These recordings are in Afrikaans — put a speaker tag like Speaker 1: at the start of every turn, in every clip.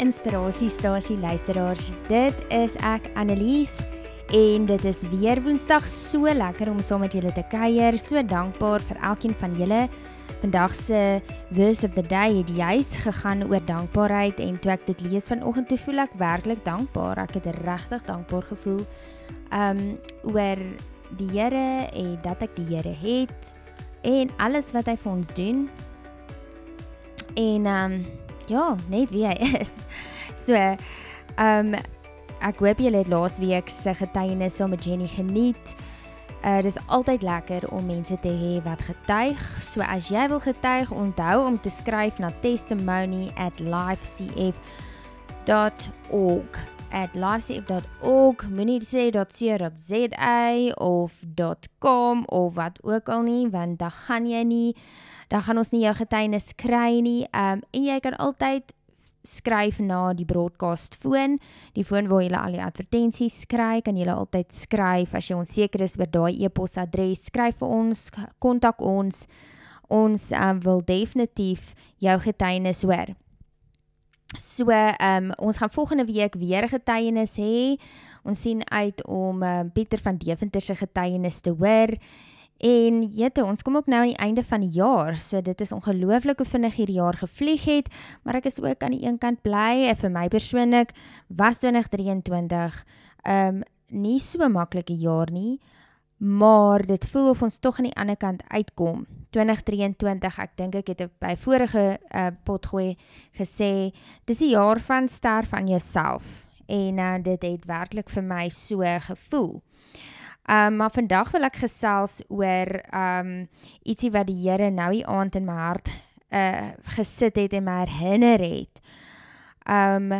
Speaker 1: Inspirasiestasie luisteraars. Dit is ek Annelies en dit is weer Woensdag so lekker om saam met julle te kuier. So dankbaar vir elkeen van julle. Vandag se verse of the day het juis gegaan oor dankbaarheid en toe ek dit lees vanoggend toe voel ek werklik dankbaar. Ek het regtig dankbaar gevoel um oor die Here en dat ek die Here het en alles wat hy vir ons doen. En um ja, net wie hy is. So, ehm um, ek hoop julle het laasweek se getuienis saam met Jenny geniet. Uh dis altyd lekker om mense te hê wat getuig. So as jy wil getuig, onthou om te skryf na testimony@livecf.org at livecf.org moenie sê .co.za of .com of wat ook al nie want dan gaan jy nie dan gaan ons nie jou getuienis kry nie. Um en jy kan altyd skryf na die broadcast foon, die foon waar jy al die advertensies kry, kan jy altyd skryf as jy onseker is oor daai e-posadres, skryf vir ons, kontak ons. Ons um, wil definitief jou getuienis hoor. So, um, ons gaan volgende week weer getuienis hê. Ons sien uit om um, Pieter van Deventer se getuienis te hoor. En jette, ons kom ook nou aan die einde van die jaar. So dit is ongelooflik hoe vinnig hierdie jaar gevlieg het, maar ek is ook aan die een kant bly en vir my persoonlik was 2023 ehm um, nie so 'n maklike jaar nie, maar dit voel of ons tog aan die ander kant uitkom. 2023, ek dink ek het by vorige uh, potgooi gesê, dis die jaar van sterf aan jouself en uh, dit het werklik vir my so gevoel. Um maar vandag wil ek gesels oor um ietsie wat die Here nou die aand in my hart uh gesit het en my herinner het. Um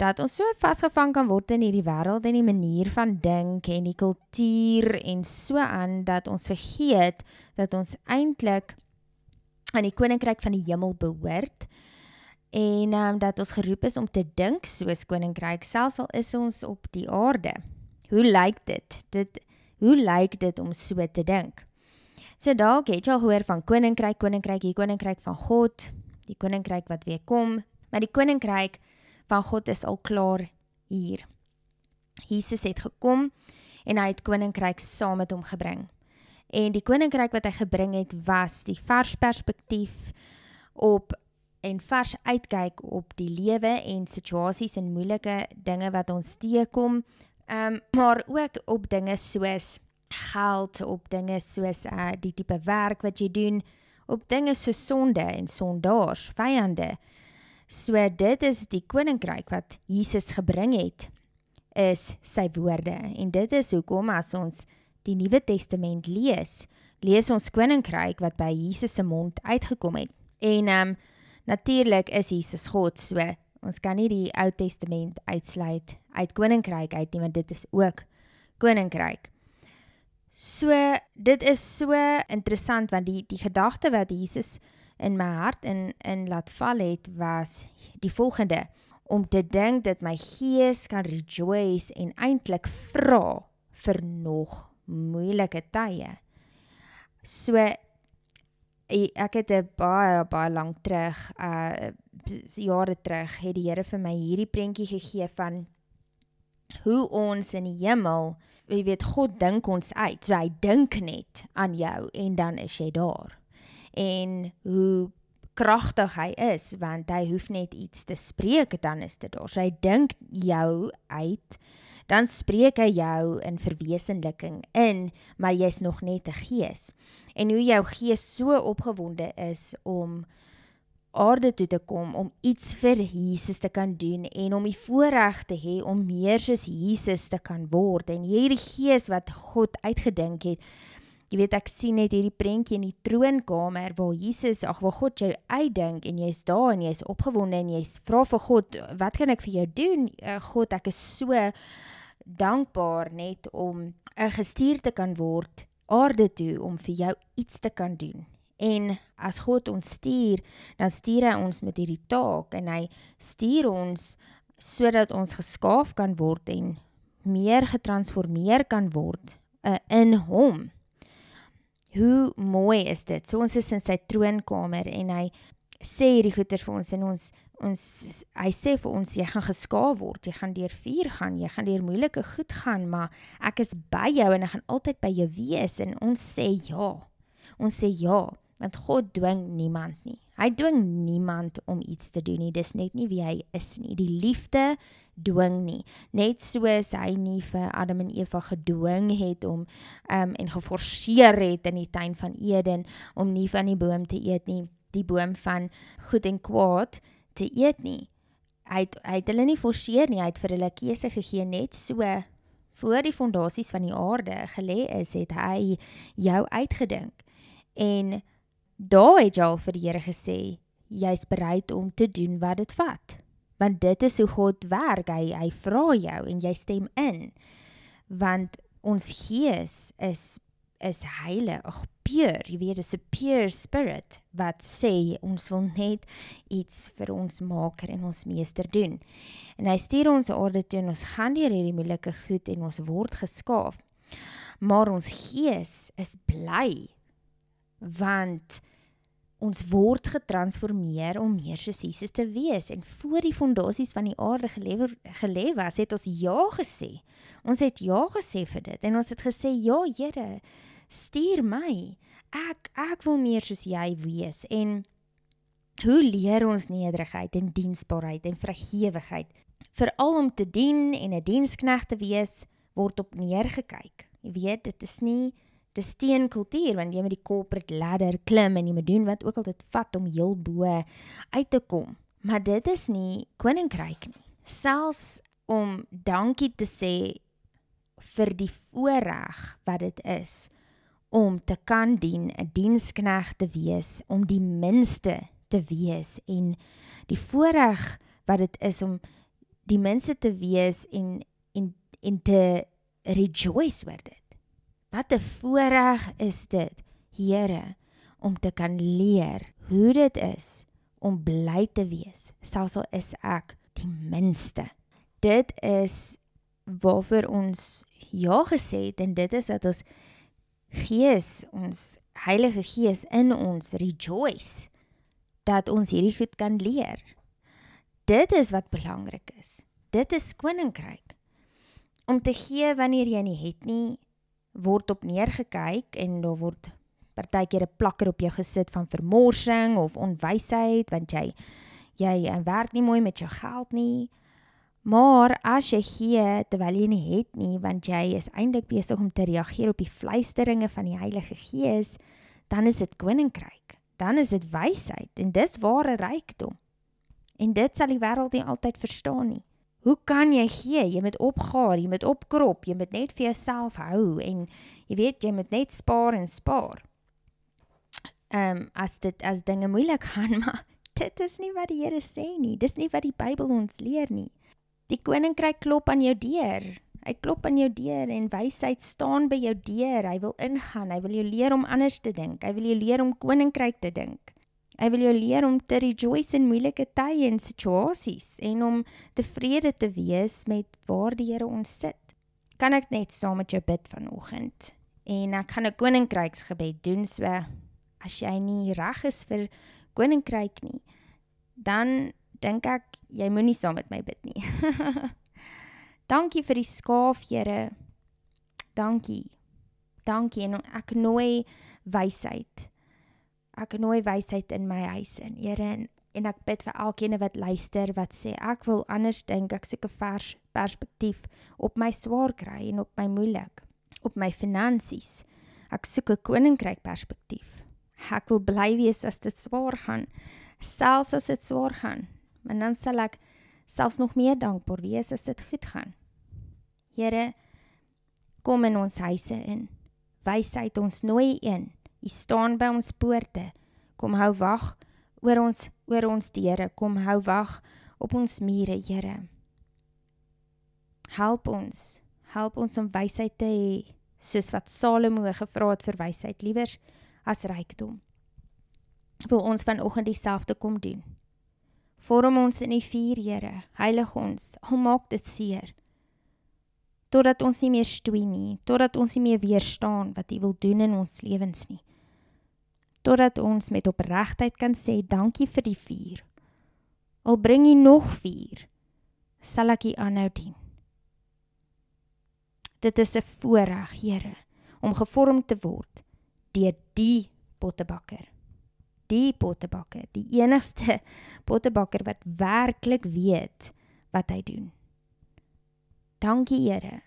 Speaker 1: dat ons so vasgevang kan word in hierdie wêreld en die manier van dink en die kultuur en so aan dat ons vergeet dat ons eintlik aan die koninkryk van die hemel behoort en um dat ons geroep is om te dink soos koninkryk selfs al is ons op die aarde. Hoe lyk dit? Dit Hoe lyk dit om so te dink? So dalk het jy al gehoor van koninkryk, koninkryk, die koninkryk van God, die koninkryk wat weer kom, maar die koninkryk van God is al klaar hier. Jesus het gekom en hy het koninkryk saam met hom gebring. En die koninkryk wat hy gebring het was die vars perspektief op en vars uitkyk op die lewe en situasies en moeilike dinge wat ons teekom Ehm um, maar ook op dinge soos geld, op dinge soos uh die tipe werk wat jy doen, op dinge soos sonde en sondaars, vyande. So dit is die koninkryk wat Jesus gebring het is sy woorde en dit is hoekom as ons die Nuwe Testament lees, lees ons koninkryk wat by Jesus se mond uitgekom het. En ehm um, natuurlik is Jesus God, so Ons kan nie die Ou Testament uitsluit uit koninkryk uit nie, want dit is ook koninkryk. So dit is so interessant want die die gedagte wat Jesus in my hart in in laat val het was die volgende om te dink dat my gees kan rejoice en eintlik vra vir nog moeilike tye. So ek het 'n baie baie lank terug uh jare terug het die Here vir my hierdie prentjie gegee van hoe ons in die hemel, jy weet God dink ons uit. So hy dink net aan jou en dan is jy daar. En hoe kragtig hy is want hy hoef net iets te spreek dan is dit daar. So hy dink jou uit dan spreek hy jou in verwesenliking in, maar jy's nog net 'n gees. En hoe jou gees so opgewonde is om aarde toe te kom om iets vir Jesus te kan doen en om die voorreg te hê om meer soos Jesus te kan word en hierdie gees wat God uitgedink het. Jy weet ek sien net hierdie prentjie in die troonkamer waar Jesus, ag waar God jou uitdink en jy's daar en jy's opgewonde en jy's vra vir God, wat kan ek vir jou doen? Uh, God, ek is so dankbaar net om 'n gestuur te kan word aarde toe om vir jou iets te kan doen. En as God ons stuur, dan stuur hy ons met hierdie taak en hy stuur ons sodat ons geskaaf kan word en meer getransformeer kan word uh, in hom. Hoe mooi is dit? So ons is in sy troonkamer en hy sê hierdie goeters vir ons en ons ons hy sê vir ons jy gaan geskaaf word, jy gaan deur vuur gaan, jy gaan deur moeilike goed gaan, maar ek is by jou en ek gaan altyd by jou wees en ons sê ja. Ons sê ja, want God dwing niemand nie. Hy dwing niemand om iets te doen nie. Dis net nie wie hy is nie. Die liefde dwing nie. Net soos hy nie vir Adam en Eva gedwing het om um en geforseer het in die tuin van Eden om nie van die boom te eet nie die boom van goed en kwaad te eet nie. Hy het, hy het hulle nie forceer nie, hy het vir hulle keuse gegee net so voor die fondasies van die aarde gelê is, het hy jou uitgedink. En daar het jy al vir die Here gesê, jy's bereid om te doen wat dit vat. Want dit is hoe God werk. Hy hy vra jou en jy stem in. Want ons gees is is heilig, pure, jy weet, dis 'n pure spirit wat sê ons wil net iets vir ons maker en ons meester doen. En hy stuur ons aarde toe en ons gaan deur hierdie moeilike goed en ons word geskaaf. Maar ons gees is bly want ons word getransformeer om meer soos Jesus te wees en voor die fondasies van die aarde gelê gelê was het ons ja gesê. Ons het ja gesê vir dit en ons het gesê ja Here, stuur my. Ek ek wil meer soos jy wees en hoe leer ons nederigheid en diensbaarheid en vrygewigheid veral om te dien en 'n dienskneg te wees word op neergekyk. Jy weet, dit is nie dis teen kultuur want jy moet die corporate ladder klim en jy moet doen wat ook al dit vat om heel bo uit te kom. Maar dit is nie koninkryk nie. Selfs om dankie te sê vir die voorreg wat dit is om te kan dien, 'n dienskneg te wees, om die minste te wees en die voorreg wat dit is om die minste te wees en en en te rejoice oor dit. Wat 'n voorreg is dit, Here, om te kan leer hoe dit is om bly te wees, selfs al is ek die minste. Dit is waarvoor ons ja gesê het en dit is dat ons Gees, ons Heilige Gees in ons rejoice dat ons hierdie goed kan leer. Dit is wat belangrik is. Dit is koninkryk. Om te gee wanneer jy nie het nie, word op neergekyk en daar word partykeer 'n plakker op jou gesit van vermorsing of onwysheid want jy jy eh, werk nie mooi met jou geld nie. Maar as jy gee terwyl jy nie het nie want jy is eintlik besig om te reageer op die fluisteringe van die Heilige Gees, dan is dit koninkryk. Dan is dit wysheid en dis ware rykdom. En dit sal die wêreld nie altyd verstaan nie. Hoe kan jy gee? Jy moet opgaar, jy moet opkrop, jy moet net vir jouself hou en jy weet jy moet net spaar en spaar. Ehm um, as dit as dinge moeilik gaan, maar dit is nie wat die Here sê nie. Dis nie wat die Bybel ons leer nie. Die koninkryk klop aan jou deur. Hy klop aan jou deur en wysheid staan by jou deur. Hy wil ingaan. Hy wil jou leer om anders te dink. Hy wil jou leer om koninkryk te dink. Hy wil jou leer om te rejoice in moeilike tye en situasies en om tevrede te wees met waar die Here ons sit. Kan ek net saam met jou bid vanoggend? En ek gaan 'n koninkryksgebed doen so as jy nie reg is vir koninkryk nie, dan dink ek jy moenie saam met my bid nie. Dankie vir die skaaf, Here. Dankie. Dankie en ek nooi wysheid ek nooi wysheid in my huis in. Here en, en ek bid vir elkeen wat luister wat sê ek wil anders dink, ek soek 'n vers perspektief op my swaar kry en op my moeilik, op my finansies. Ek soek 'n koninkryk perspektief. Ek wil bly wees as dit swaar gaan, selfs as dit swaar gaan. Maar dan sal ek selfs nog meer dankbaar wees as dit goed gaan. Here, kom in ons huise in. Wysheid ons nooi in. U staan by ons poorte. Kom hou wag oor ons oor ons deure. Kom hou wag op ons mure, Here. Help ons. Help ons om wysheid te hê, soos wat Salomo gevra het vir wysheid, liewers as rykdom. Wil ons vanoggend dieselfde kom doen. Vorm ons in die vuur, Here. Heilig ons. Al maak dit seer totdat ons nie meer stoei nie, totdat ons nie meer weerstaan wat U wil doen in ons lewens nie totdat ons met opregtheid kan sê dankie vir die vuur. Al bring U nog vuur, sal ek U aanhou dien. Dit is 'n voorreg, Here, om gevorm te word deur die pottebakker. Die pottebakker, die enigste pottebakker wat werklik weet wat hy doen. Dankie, Here.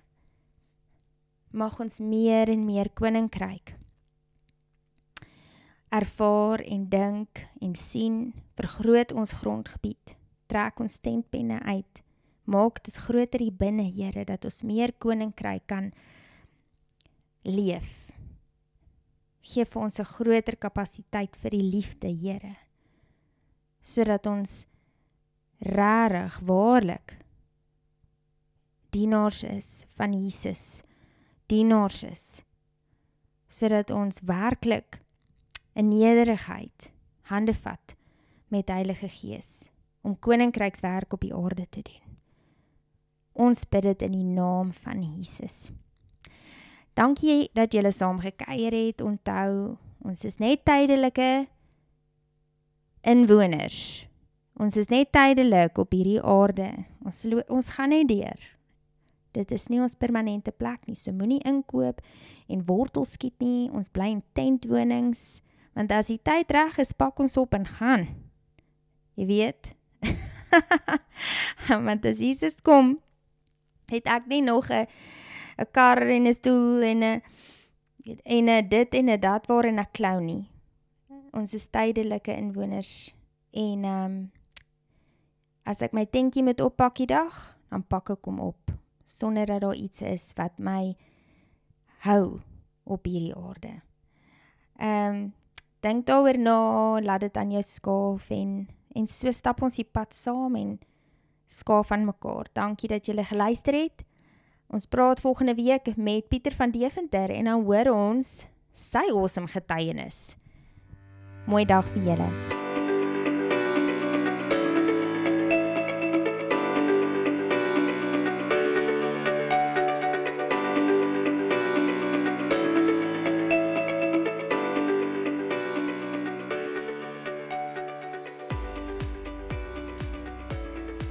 Speaker 1: Mag ons meer en meer koninkryk ervaar en dink en sien, vergroot ons grondgebied, trek ons tentpenne uit maak dit groter hier binne, Here, dat ons meer koninkryk kan leef. Geef vir ons 'n groter kapasiteit vir die liefde, Here. Sodat ons regtig waarlik dienaars is van Jesus. Dienaars is sodat ons werklik in nederigheid hande vat met Heilige Gees om koninkrykswerk op die aarde te doen. Ons bid dit in die naam van Jesus. Dankie dat julle saam gekuier het. Onthou, ons is net tydelike inwoners. Ons is net tydelik op hierdie aarde. Ons ons gaan net deur. Dit is nie ons permanente plek nie. So moenie inkoop en wortel skiet nie. Ons bly in tentwonings want as die tyd reg is, pak ons op en gaan. Jy weet. want as Jesus kom, het ek nie nog 'n 'n kar en 'n stoel en 'n en 'n dit en 'n dat waarin ek klou nie. Ons is tydelike inwoners en ehm um, as ek my tentjie moet oppak die dag, dan pak ek hom op sonder dat daar iets is wat my hou op hierdie aarde. Ehm um, dink daaroor na, laat dit aan jou skaaf en en so stap ons die pad saam en skaaf van mekaar. Dankie dat julle geluister het. Ons praat volgende week met Pieter van Deventer en dan hoor ons sy awesome getuienis. Mooi dag vir julle.